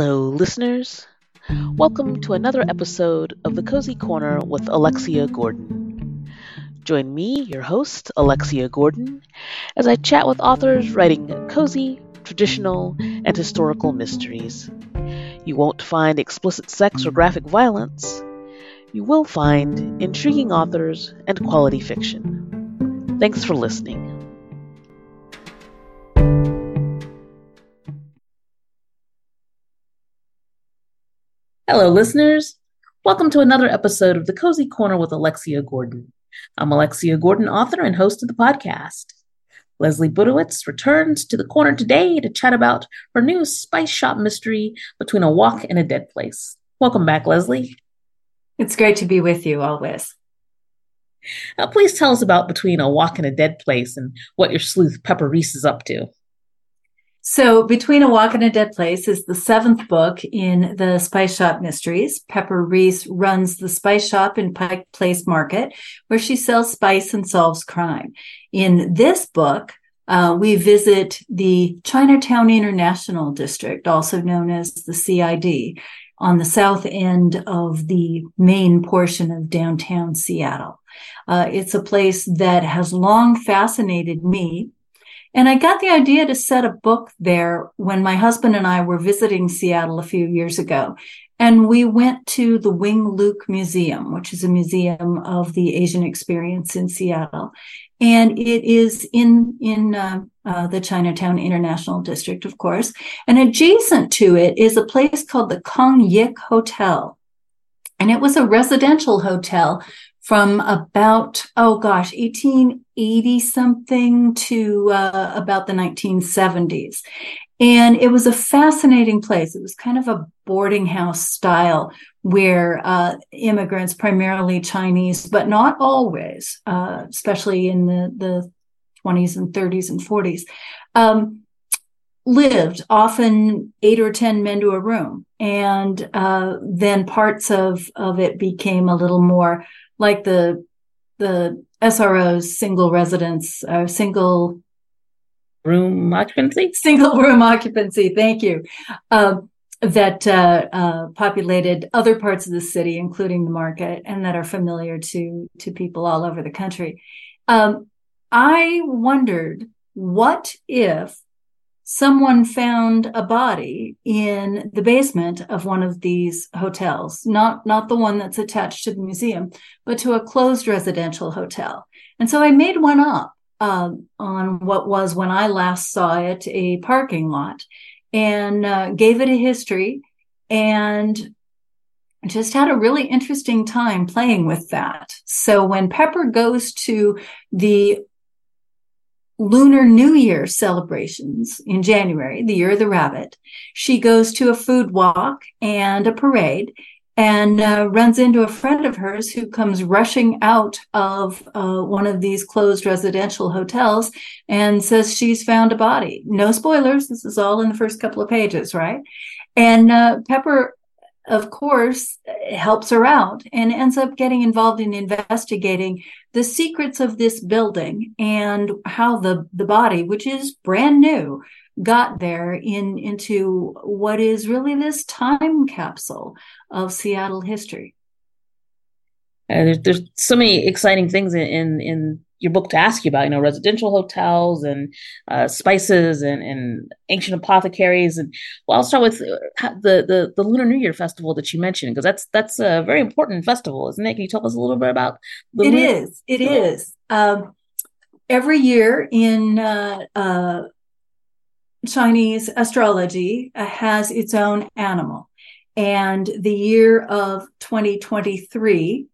Hello, listeners. Welcome to another episode of the Cozy Corner with Alexia Gordon. Join me, your host, Alexia Gordon, as I chat with authors writing cozy, traditional, and historical mysteries. You won't find explicit sex or graphic violence. You will find intriguing authors and quality fiction. Thanks for listening. Hello, listeners. Welcome to another episode of the Cozy Corner with Alexia Gordon. I'm Alexia Gordon, author and host of the podcast. Leslie Budewitz returns to the corner today to chat about her new spice shop mystery between a wok and a dead place. Welcome back, Leslie. It's great to be with you always. Now, please tell us about Between a Wok and a Dead Place and what your sleuth Pepper Reese is up to. So, Between a Wok and a Dead Place is the seventh book in the Spice Shop Mysteries. Pepper Reese runs the spice shop in Pike Place Market, where she sells spice and solves crime. In this book, uh, we visit the Chinatown International District, also known as the CID, on the south end of the main portion of downtown Seattle. Uh, it's a place that has long fascinated me and I got the idea to set a book there when my husband and I were visiting Seattle a few years ago. And we went to the Wing Luke Museum, which is a museum of the Asian experience in Seattle. And it is in, in uh, uh, the Chinatown International District, of course. And adjacent to it is a place called the Kong Yick Hotel. And it was a residential hotel from about, oh gosh, 1880 something to uh, about the 1970s. And it was a fascinating place. It was kind of a boarding house style where uh, immigrants, primarily Chinese, but not always, uh, especially in the, the 20s and 30s and 40s, um, lived, often eight or 10 men to a room. And uh, then parts of, of it became a little more like the the SRO's single residence, uh, single room occupancy, single room occupancy. Thank you. Um, that uh, uh, populated other parts of the city, including the market, and that are familiar to to people all over the country. Um, I wondered what if someone found a body in the basement of one of these hotels, not, not the one that's attached to the museum, but to a closed residential hotel. And so I made one up um, on what was when I last saw it a parking lot and uh, gave it a history and just had a really interesting time playing with that. So when Pepper goes to the Lunar New Year celebrations in January, the year of the rabbit. She goes to a food walk and a parade and uh, runs into a friend of hers who comes rushing out of uh, one of these closed residential hotels and says she's found a body. No spoilers. This is all in the first couple of pages, right? And uh, Pepper of course, helps her out and ends up getting involved in investigating the secrets of this building and how the, the body, which is brand new, got there in into what is really this time capsule of Seattle history. Uh, there's, there's so many exciting things in, in, in your book to ask you about, you know, residential hotels and uh, spices and, and ancient apothecaries. And well, I'll start with uh, the, the, the Lunar New Year festival that you mentioned, because that's, that's a very important festival, isn't it? Can you tell us a little bit about the It Lunar- is. It is. Um, every year in uh, uh, Chinese astrology uh, has its own animal. And the year of 2023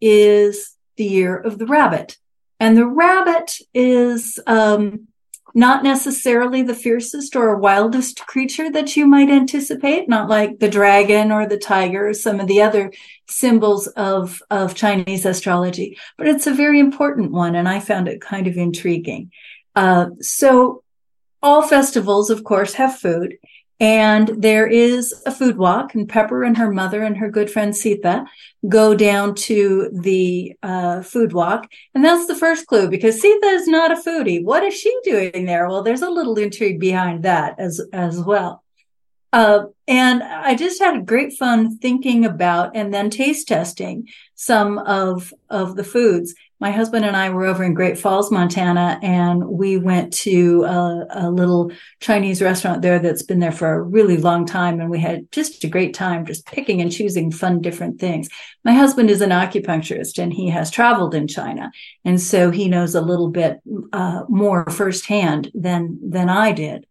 is the year of the rabbit. And the rabbit is um, not necessarily the fiercest or wildest creature that you might anticipate, not like the dragon or the tiger or some of the other symbols of, of Chinese astrology, but it's a very important one. And I found it kind of intriguing. Uh, so all festivals, of course, have food. And there is a food walk, and Pepper and her mother and her good friend Sita go down to the uh, food walk. And that's the first clue because Sita is not a foodie. What is she doing there? Well, there's a little intrigue behind that as, as well. Uh, and I just had great fun thinking about and then taste testing some of of the foods. My husband and I were over in Great Falls, Montana, and we went to a, a little Chinese restaurant there that's been there for a really long time, and we had just a great time just picking and choosing fun different things. My husband is an acupuncturist, and he has traveled in China, and so he knows a little bit uh, more firsthand than than I did.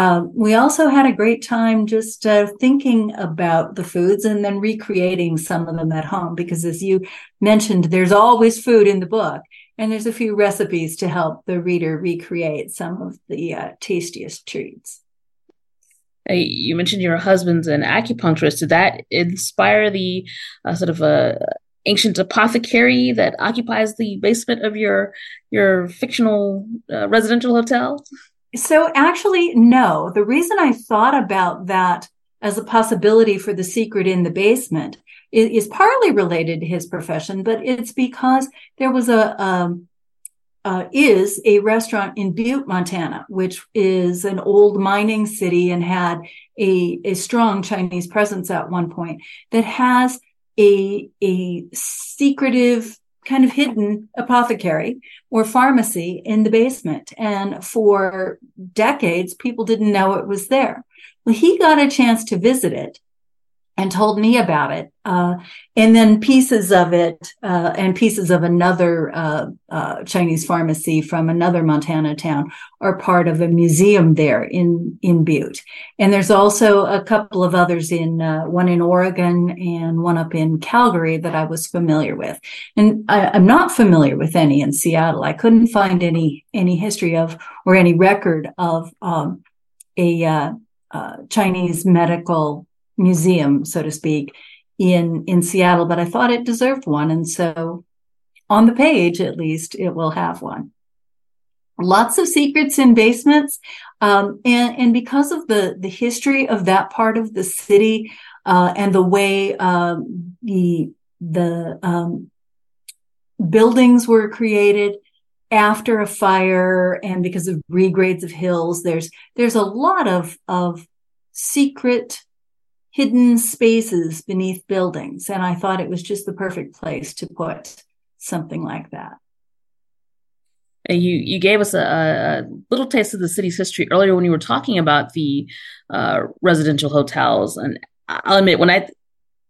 Uh, we also had a great time just uh, thinking about the foods and then recreating some of them at home because as you mentioned there's always food in the book and there's a few recipes to help the reader recreate some of the uh, tastiest treats. You mentioned your husband's an acupuncturist. Did that inspire the uh, sort of a uh, ancient apothecary that occupies the basement of your your fictional residential hotel so actually, no. The reason I thought about that as a possibility for the secret in the basement is, is partly related to his profession, but it's because there was a, um, uh, is a restaurant in Butte, Montana, which is an old mining city and had a, a strong Chinese presence at one point that has a, a secretive kind of hidden apothecary or pharmacy in the basement. And for decades, people didn't know it was there. Well, he got a chance to visit it and told me about it. Uh, and then pieces of it uh, and pieces of another uh, uh, Chinese pharmacy from another Montana town are part of a museum there in in Butte. And there's also a couple of others in uh, one in Oregon and one up in Calgary that I was familiar with. And I, am not familiar with any in Seattle. I couldn't find any any history of or any record of um, a uh, Chinese medical museum, so to speak, in in Seattle, but I thought it deserved one, and so on the page, at least, it will have one. Lots of secrets in basements, um, and and because of the the history of that part of the city uh, and the way um, the the um, buildings were created after a fire and because of regrades of hills there's there's a lot of of secret hidden spaces beneath buildings. And I thought it was just the perfect place to put something like that. And you you gave us a, a, little taste of the city's history earlier when you were talking about the uh, residential hotels, and I'll admit when I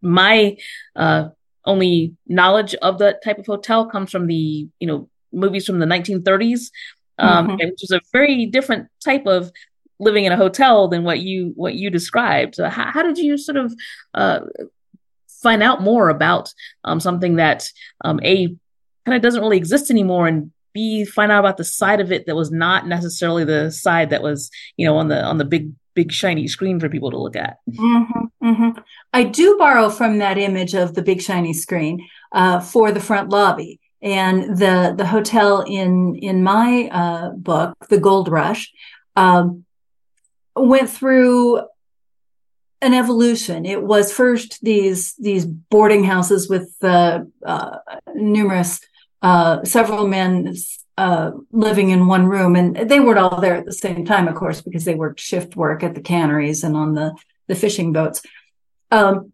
my uh, only knowledge of that type of hotel comes from the you know movies from the 1930s, um, mm-hmm. which is a very different type of living in a hotel than what you what you described. So how, how did you sort of uh, find out more about um, something that um, a kind of doesn't really exist anymore, and b find out about the side of it that was not necessarily the side that was you know on the on the big big shiny screen for people to look at. Mm-hmm, mm-hmm. I do borrow from that image of the big shiny screen uh, for the front lobby. And the the hotel in in my uh, book, The Gold Rush, um, went through an evolution. It was first these these boarding houses with uh, uh, numerous uh, several men uh, living in one room, and they weren't all there at the same time, of course, because they worked shift work at the canneries and on the the fishing boats. Um,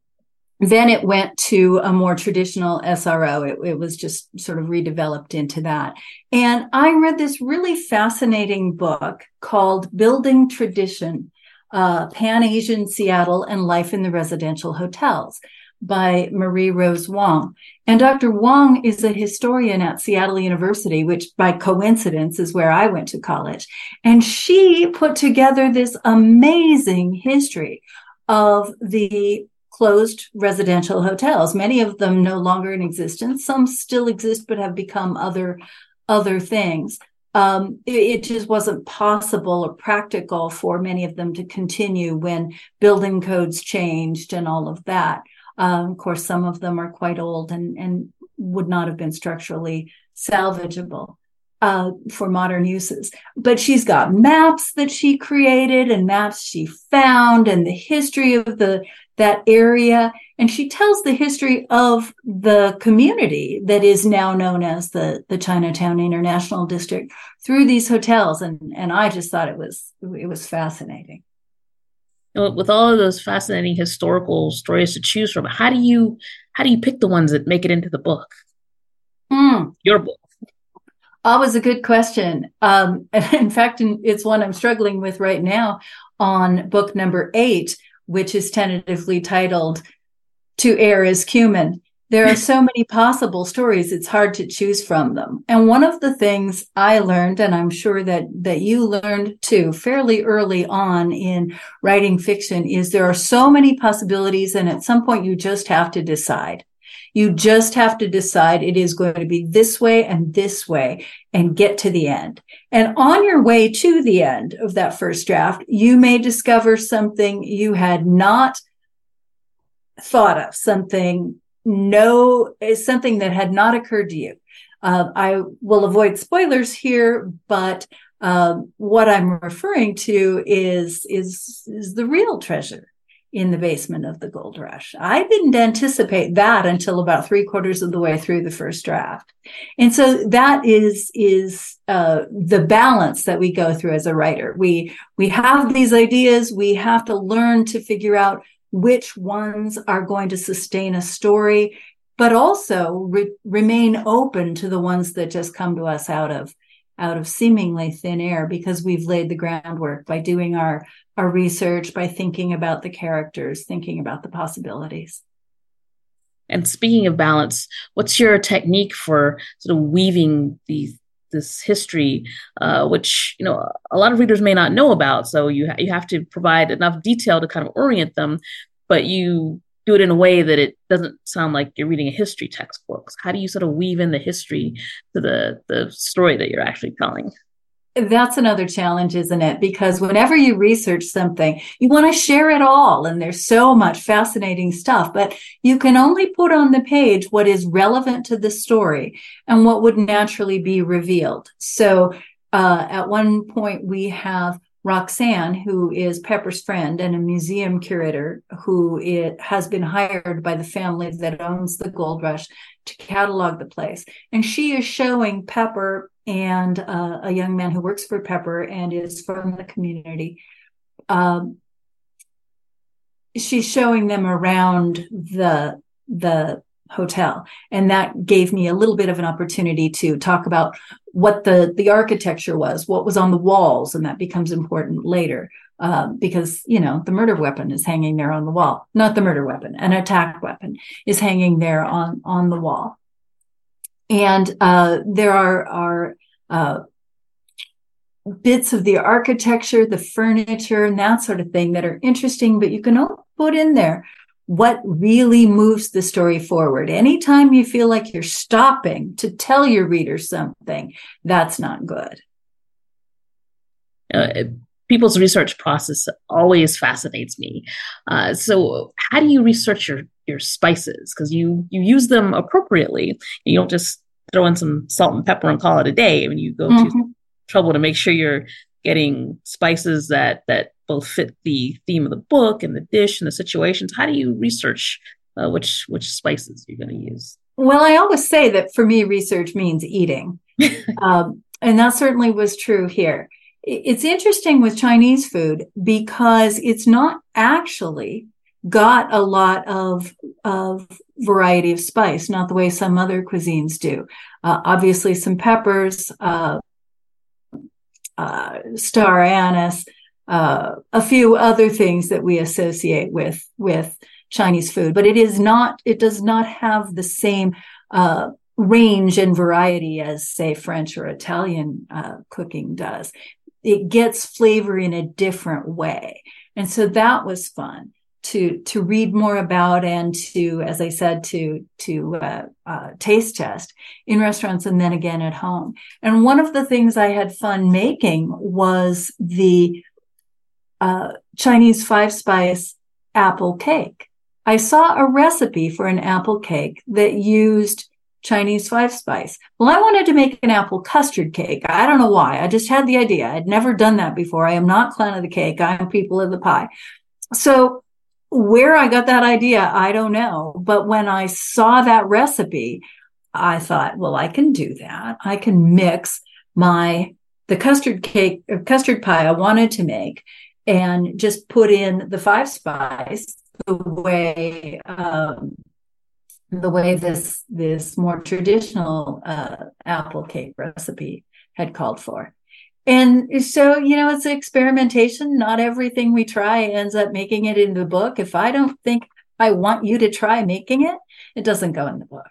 then it went to a more traditional SRO. It, it, was just sort of redeveloped into that. And I read this really fascinating book called Building Tradition, uh, Pan Asian Seattle and Life in the Residential Hotels by Marie Rose Wong. And Dr. Wong is a historian at Seattle University, which by coincidence is where I went to college. And she put together this amazing history of the closed residential hotels. Many of them no longer in existence. Some still exist, but have become other, other things. Um, it, it, just wasn't possible or practical for many of them to continue when building codes changed and all of that. Um, of course, some of them are quite old and, and would not have been structurally salvageable uh, for modern uses. But she's got maps that she created and maps she found and the history of the that area. And she tells the history of the community that is now known as the, the Chinatown International District through these hotels. And, and I just thought it was, it was fascinating. with all of those fascinating historical stories to choose from, how do you how do you pick the ones that make it into the book? Mm. Your book. Always a good question. Um, in fact, it's one I'm struggling with right now on book number eight, which is tentatively titled "To Err Is Cumin." There are so many possible stories, it's hard to choose from them. And one of the things I learned, and I'm sure that, that you learned too, fairly early on in writing fiction, is there are so many possibilities. And at some point, you just have to decide. You just have to decide it is going to be this way and this way and get to the end. And on your way to the end of that first draft, you may discover something you had not thought of, something no something that had not occurred to you. Uh, I will avoid spoilers here, but uh, what I'm referring to is is is the real treasure in the basement of the gold rush. I didn't anticipate that until about three quarters of the way through the first draft, and so that is is uh, the balance that we go through as a writer. We we have these ideas. We have to learn to figure out which ones are going to sustain a story, but also re- remain open to the ones that just come to us out of out of seemingly thin air because we've laid the groundwork by doing our our research by thinking about the characters thinking about the possibilities and speaking of balance what's your technique for sort of weaving these this history, uh, which you know a lot of readers may not know about. So you ha- you have to provide enough detail to kind of orient them, but you do it in a way that it doesn't sound like you're reading a history textbook. How do you sort of weave in the history to the the story that you're actually telling? That's another challenge, isn't it? Because whenever you research something, you want to share it all. And there's so much fascinating stuff, but you can only put on the page what is relevant to the story and what would naturally be revealed. So, uh, at one point we have Roxanne, who is Pepper's friend and a museum curator who it has been hired by the family that owns the Gold Rush to catalog the place. And she is showing Pepper and uh, a young man who works for Pepper and is from the community. Um, she's showing them around the the hotel. And that gave me a little bit of an opportunity to talk about what the the architecture was what was on the walls and that becomes important later uh, because you know the murder weapon is hanging there on the wall not the murder weapon an attack weapon is hanging there on on the wall. And uh, there are are uh, bits of the architecture the furniture and that sort of thing that are interesting but you can all put in there what really moves the story forward. Anytime you feel like you're stopping to tell your reader something, that's not good. Uh, people's research process always fascinates me. Uh, so, how do you research your your spices? Because you you use them appropriately. You don't just throw in some salt and pepper and call it a day. I mean, you go mm-hmm. to trouble to make sure you're getting spices that that both fit the theme of the book and the dish and the situations. How do you research uh, which which spices you're going to use? Well, I always say that for me, research means eating, um, and that certainly was true here. It's interesting with Chinese food because it's not actually got a lot of of variety of spice, not the way some other cuisines do. Uh, obviously, some peppers, uh, uh, star anise, uh, a few other things that we associate with with Chinese food, but it is not. It does not have the same uh, range and variety as, say, French or Italian uh, cooking does. It gets flavor in a different way, and so that was fun to to read more about and to, as I said, to to uh, uh, taste test in restaurants and then again at home. And one of the things I had fun making was the uh, Chinese five spice apple cake. I saw a recipe for an apple cake that used Chinese five spice. Well, I wanted to make an apple custard cake. I don't know why. I just had the idea. I'd never done that before. I am not clan of the cake. I'm people of the pie. So where I got that idea, I don't know. But when I saw that recipe, I thought, well, I can do that. I can mix my the custard cake, custard pie I wanted to make and just put in the five spice the way um, the way this this more traditional uh, apple cake recipe had called for. And so, you know, it's experimentation. Not everything we try ends up making it into the book. If I don't think I want you to try making it, it doesn't go in the book.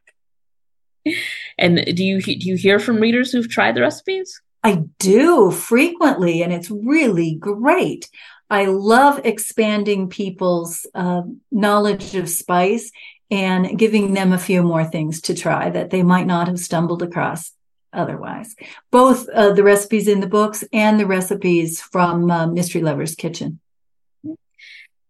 And do you do you hear from readers who've tried the recipes? I do frequently, and it's really great. I love expanding people's uh, knowledge of spice and giving them a few more things to try that they might not have stumbled across otherwise. Both uh, the recipes in the books and the recipes from uh, Mystery Lover's Kitchen.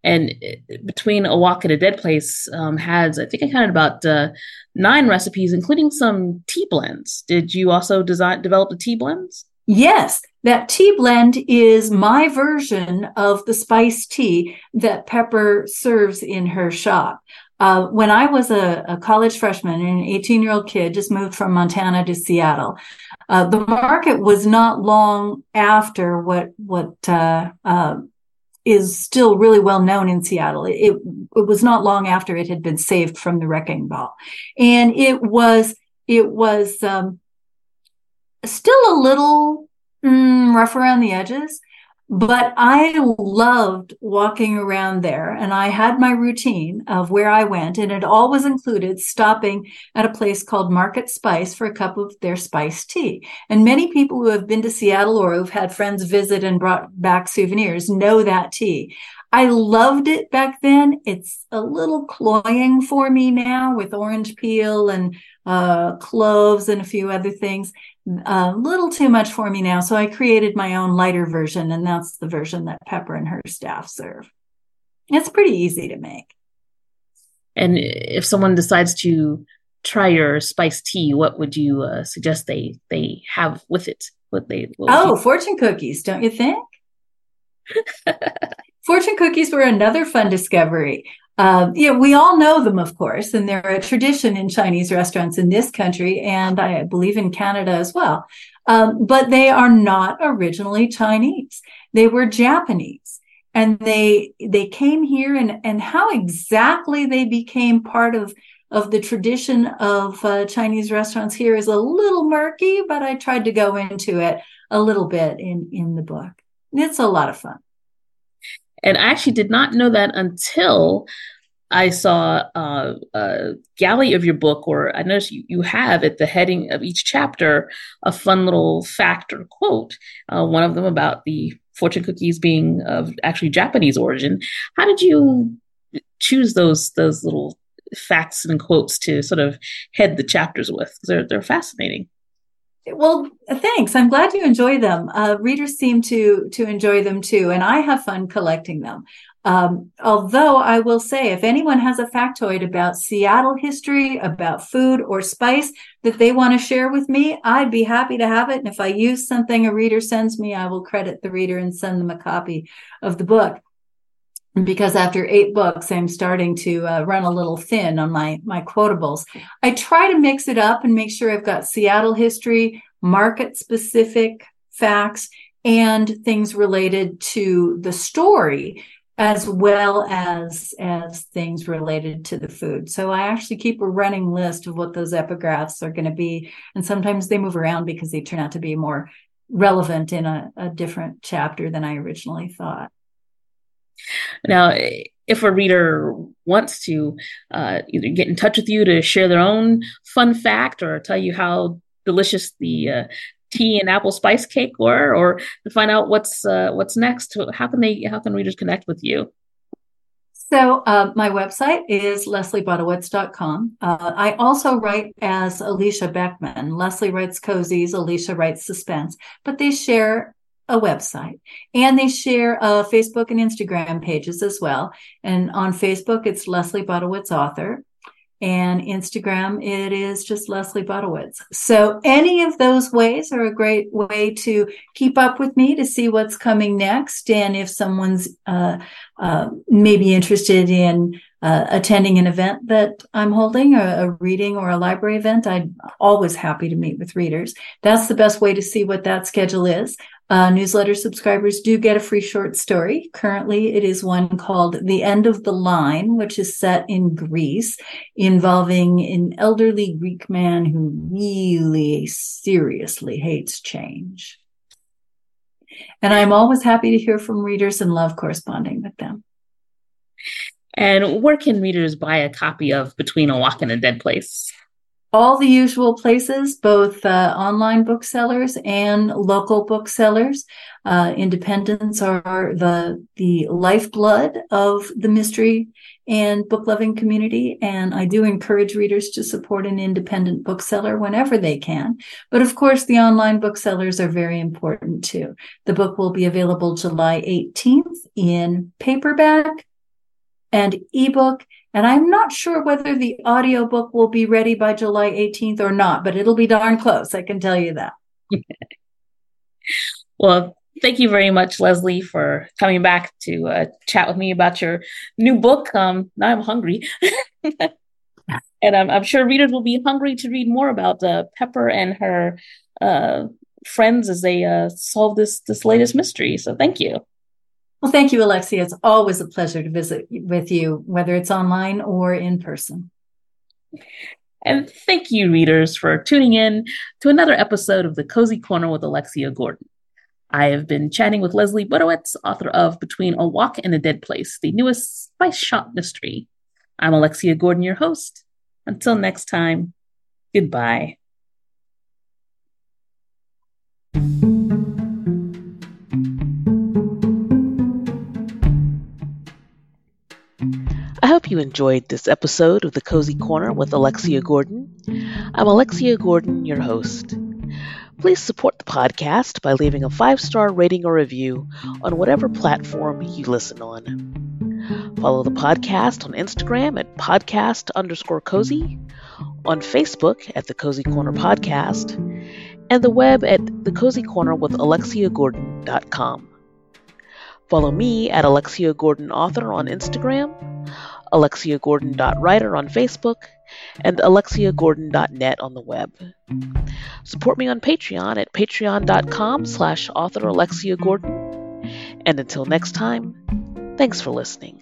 And uh, between A Wok in a Dead Place um, has, I think I counted about uh, nine recipes, including some tea blends. Did you also design develop the tea blends? Yes, that tea blend is my version of the spice tea that Pepper serves in her shop. Uh, when I was a, a, college freshman and an 18 year old kid, just moved from Montana to Seattle, uh, the market was not long after what what uh, uh is still really well known in Seattle. It, it was not long after it had been saved from the wrecking ball, and it was it was um, still a little mm, rough around the edges, but I loved walking around there and I had my routine of where I went and it always included stopping at a place called Market Spice for a cup of their spice tea. And many people who have been to Seattle or who've had friends visit and brought back souvenirs know that tea. I loved it back then. It's a little cloying for me now with orange peel and uh, cloves and a few other things a little too much for me now. So I created my own lighter version, and that's the version that Pepper and her staff serve. It's pretty easy to make. And if someone decides to try your spiced tea, what would you uh, suggest they they have with it? What they what oh, fortune cookies, don't you think? fortune cookies were another fun discovery. Uh, yeah, we all know them, of course, and they're a tradition in Chinese restaurants in this country, and I believe in Canada as well. Um, but they are not originally Chinese; they were Japanese, and they they came here, and and how exactly they became part of of the tradition of uh, Chinese restaurants here is a little murky, but I tried to go into it a little bit in in the book. It's a lot of fun. And I actually did not know that until I saw uh, a galley of your book, or I noticed you, you have at the heading of each chapter a fun little fact or quote. Uh, one of them about the fortune cookies being of actually Japanese origin. How did you choose those those little facts and quotes to sort of head the chapters with? They're they're fascinating. Well, thanks. I'm glad you enjoy them. Uh, readers seem to to enjoy them too, and I have fun collecting them. Um, although I will say, if anyone has a factoid about Seattle history, about food or spice that they want to share with me, I'd be happy to have it. And if I use something a reader sends me, I will credit the reader and send them a copy of the book because after eight books i'm starting to uh, run a little thin on my my quotables. I try to mix it up and make sure i've got seattle history market specific facts and things related to the story as well as as things related to the food. So i actually keep a running list of what those epigraphs are going to be and sometimes they move around because they turn out to be more relevant in a, a different chapter than i originally thought now, if a reader wants to uh, either get in touch with you to share their own fun fact or tell you how delicious the uh, tea and apple spice cake were, or to find out what's uh, what's next, how can they how can readers connect with you? So uh, my website is lesliebudewitz.com. Uh, I also write as Alicia Beckman. Leslie writes cozies, Alicia writes suspense, but they share a website and they share uh, Facebook and Instagram pages as well. And on Facebook, it's Leslie Budewitz author and Instagram, it is just Leslie Budewitz. So any of those ways are a great way to keep up with me to see what's coming next. And if someone's uh, uh, maybe interested in uh, attending an event that I'm holding, a, reading or a library event, I'm always happy to meet with readers. That's the best way to see what that schedule is. Uh, newsletter subscribers do get a free short story. Currently, it is one called The End of the Line, which is set in Greece, involving an elderly Greek man who really seriously hates change. And I'm always happy to hear from readers and love corresponding with them. And where can readers buy a copy of Between a Wok and a Dead Place? All the usual places, both uh, online booksellers and local booksellers. Uh, independents are the the lifeblood of the mystery and book loving community, and I do encourage readers to support an independent bookseller whenever they can. But of course, the online booksellers are very important too. The book will be available July 18th in paperback and ebook and I'm not sure whether the audiobook will be ready by July 18th or not, but it'll be darn close. I can tell you that. well, thank you very much, Leslie, for coming back to uh, chat with me about your new book. Um, now I'm hungry. and I'm, I'm, sure readers will be hungry to read more about uh, Pepper and her uh, friends as they uh, solve this this latest mystery. So thank you. Well, thank you, Alexia. It's always a pleasure to visit with you, whether it's online or in person. And thank you, readers, for tuning in to another episode of the Cozy Corner with Alexia Gordon. I have been chatting with Leslie Budewitz, author of Between a Wok and a Dead Place, the newest spice shop mystery. I'm Alexia Gordon, your host. Until next time, goodbye. Hope you enjoyed this episode of the Cozy Corner with Alexia Gordon. I'm Alexia Gordon, your host. Please support the podcast by leaving a five star rating or review on whatever platform you listen on. Follow the podcast on Instagram at podcast underscore cozy, on Facebook at the Cozy Corner Podcast, and the web at the Cozy Corner with AlexiaGordon.com. Follow me at Alexia Gordon Author on Instagram alexiagordon.writer on Facebook, and alexiagordon.net on the web. Support me on Patreon at patreon.com slash author Alexia Gordon. And until next time, thanks for listening.